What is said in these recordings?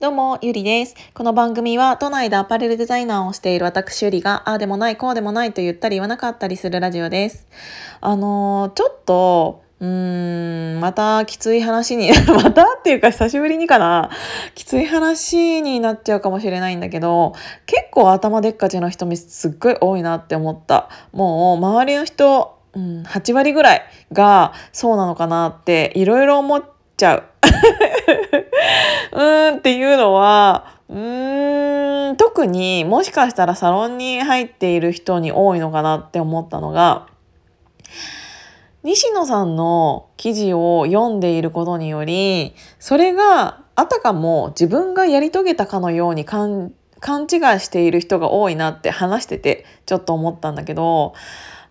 どうも、ゆりです。この番組は都内でアパレルデザイナーをしている私ゆりが、ああでもない、こうでもないと言ったり言わなかったりするラジオです。あのーちょっと、うーん、またきつい話に、またっていうか久しぶりにかな、きつい話になっちゃうかもしれないんだけど、結構頭でっかちの人すっごい多いなって思った。もう周りの人、うん、8割ぐらいがそうなのかなっていろいろ思っちゃう。うーんっていうのは、うーん、特にもしかしたらサロンに入っている人に多いのかなって思ったのが、西野さんの記事を読んでいることにより、それがあたかも自分がやり遂げたかのように勘勘違いしている人が多いなって話しててちょっと思ったんだけど、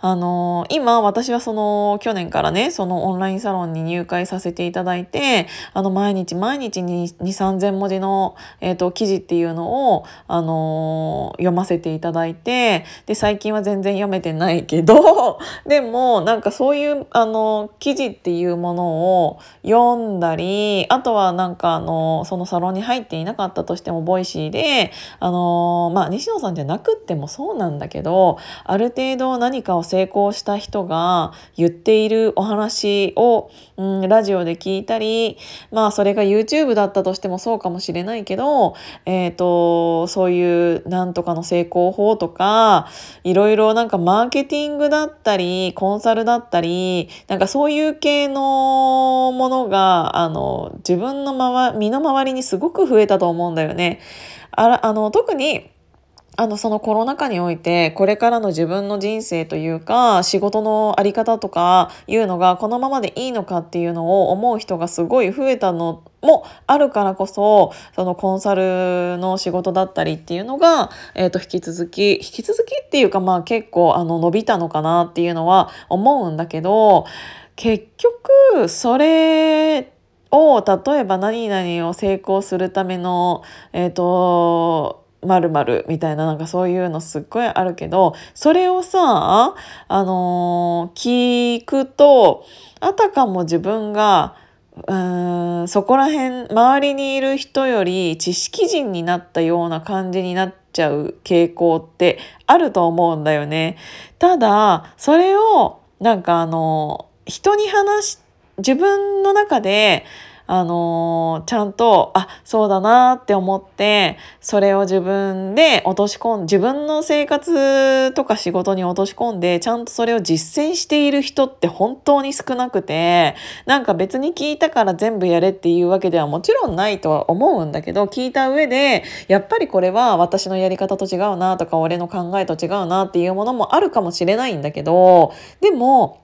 あの今私はその去年からねそのオンラインサロンに入会させていただいてあの毎日毎日に2,3,000文字の、えー、と記事っていうのを、あの読ませていただいてで最近は全然読めてないけど でもなんかそういうあの記事っていうものを読んだりあとはなんかあのそのサロンに入っていなかったとしても Voicy であのまあ西野さんじゃなくってもそうなんだけどある程度何かを成功した人が言っているお話を、うん、ラジオで聞いたりまあそれが YouTube だったとしてもそうかもしれないけど、えー、とそういうなんとかの成功法とかいろいろなんかマーケティングだったりコンサルだったりなんかそういう系のものがあの自分の周身の回りにすごく増えたと思うんだよね。あらあの特にあのそのコロナ禍においてこれからの自分の人生というか仕事の在り方とかいうのがこのままでいいのかっていうのを思う人がすごい増えたのもあるからこそそのコンサルの仕事だったりっていうのが、えー、と引き続き引き続きっていうかまあ結構あの伸びたのかなっていうのは思うんだけど結局それを例えば何々を成功するためのえっ、とまるまるみたいななんかそういうのすっごいあるけどそれをさあのー聞くとあたかも自分がうーんそこら辺周りにいる人より知識人になったような感じになっちゃう傾向ってあると思うんだよね。ただそれをなんかあの人に話し自分の中であのーちゃんとあそうだなって思ってそれを自分で落とし込ん自分の生活とか仕事に落とし込んでちゃんとそれを実践している人って本当に少なくてなんか別に聞いたから全部やれっていうわけではもちろんないとは思うんだけど聞いた上でやっぱりこれは私のやり方と違うなとか俺の考えと違うなっていうものもあるかもしれないんだけどでも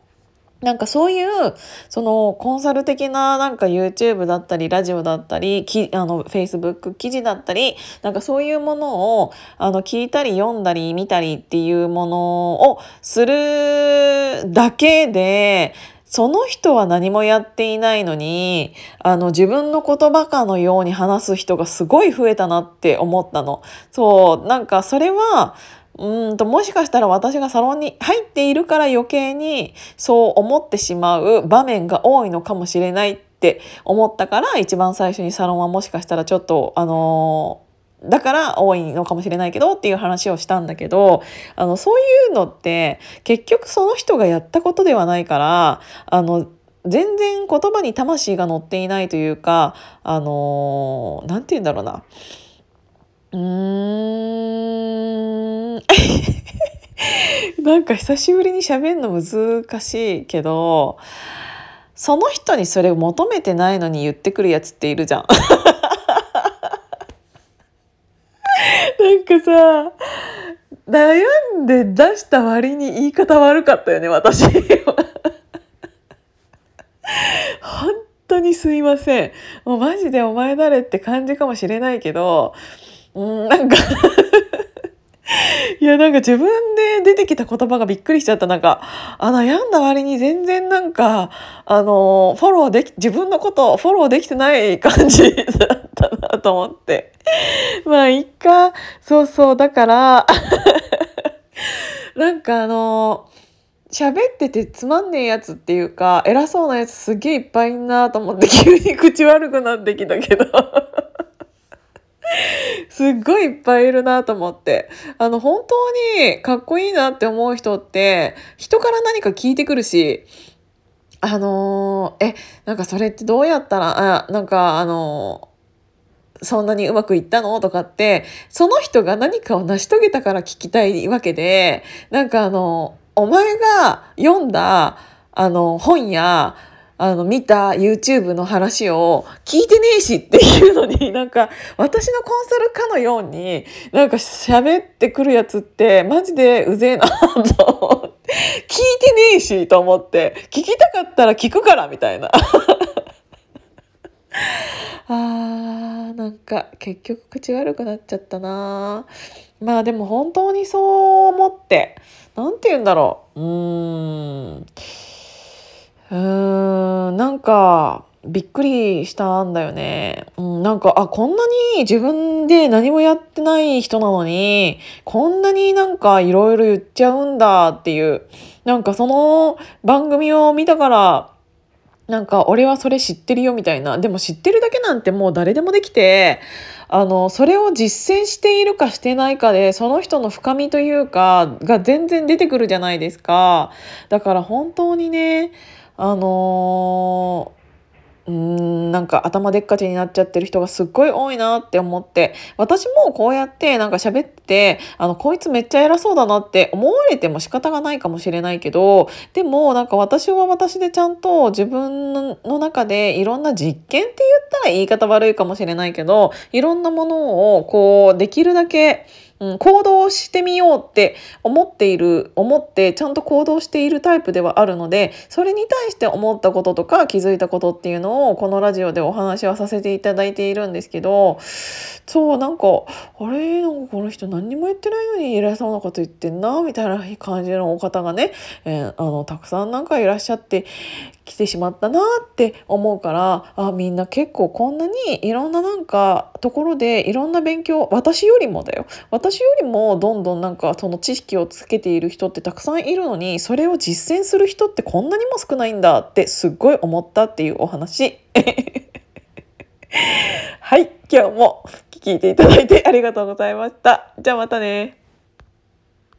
なんかそういうそのコンサル的ななんか YouTube だったりラジオだったりきあの Facebook 記事だったりなんかそういうものをあの聞いたり読んだり見たりっていうものをするだけでその人は何もやっていないのにあの自分の言葉かのように話す人がすごい増えたなって思ったの。そうなんかそれはうんともしかしたら私がサロンに入っているから余計にそう思ってしまう場面が多いのかもしれないって思ったから一番最初にサロンはもしかしたらちょっとあのだから多いのかもしれないけどっていう話をしたんだけどあのそういうのって結局その人がやったことではないからあの全然言葉に魂が乗っていないというかあのなんて言うんだろうな。うーんなんか久しぶりに喋るの難しいけどその人にそれを求めてないのに言ってくるやつっているじゃん。なんかさ悩んで出した割に言い方悪かったよね私。本当にすいません。もうマジでお前誰って感じかもしれないけどうんなんかいやなんか自分で出てきた言葉がびっくりしちゃった。なんかあ悩んだ割に全然なんかあのフォローでき自分のことフォローできてない感じ だったなと思って。まあいっか。そうそう。だから なんかあの喋っててつまんねえやつっていうか偉そうなやつすげえいっぱいいんなと思って 急に口悪くなってきたけど。すっごいいっぱいいるなと思って。あの、本当にかっこいいなって思う人って、人から何か聞いてくるし、あのー、え、なんかそれってどうやったら、あ、なんかあのー、そんなにうまくいったのとかって、その人が何かを成し遂げたから聞きたいわけで、なんかあの、お前が読んだ、あの、本や、あの、見た YouTube の話を聞いてねえしっていうのに、なんか、私のコンサルかのように、なんか喋ってくるやつって、マジでうぜえなと聞いてねえしと思って、聞きたかったら聞くからみたいな。あー、なんか結局口悪くなっちゃったなまあでも本当にそう思って、なんて言うんだろう。うーん。うーん、なんか、びっくりしたんだよね。うん、なんか、あ、こんなに自分で何もやってない人なのに、こんなになんかいろいろ言っちゃうんだっていう、なんかその番組を見たから、なんか俺はそれ知ってるよみたいな。でも知ってるだけなんてもう誰でもできて、あの、それを実践しているかしてないかで、その人の深みというか、が全然出てくるじゃないですか。だから本当にね、あのー、うんなんか頭でっかちになっちゃってる人がすっごい多いなって思って私もこうやってなんか喋ってあのこいつめっちゃ偉そうだなって思われても仕方がないかもしれないけどでもなんか私は私でちゃんと自分の中でいろんな実験って言ったら言い方悪いかもしれないけどいろんなものをこうできるだけうん、行動してみようって思っている、思ってちゃんと行動しているタイプではあるので、それに対して思ったこととか気づいたことっていうのをこのラジオでお話はさせていただいているんですけど、そう、なんか、あれ、なんかこの人何にも言ってないのに偉そうなこと言ってんな、みたいな感じのお方がね、えー、あの、たくさんなんかいらっしゃってきてしまったなって思うから、あ、みんな結構こんなにいろんななんかところでいろんな勉強、私よりもだよ。私よりもどんどんなんかその知識をつけている人ってたくさんいるのにそれを実践する人ってこんなにも少ないんだってすっごい思ったっていうお話。はい今日も聞いていただいてありがとうございました。じゃあまたね。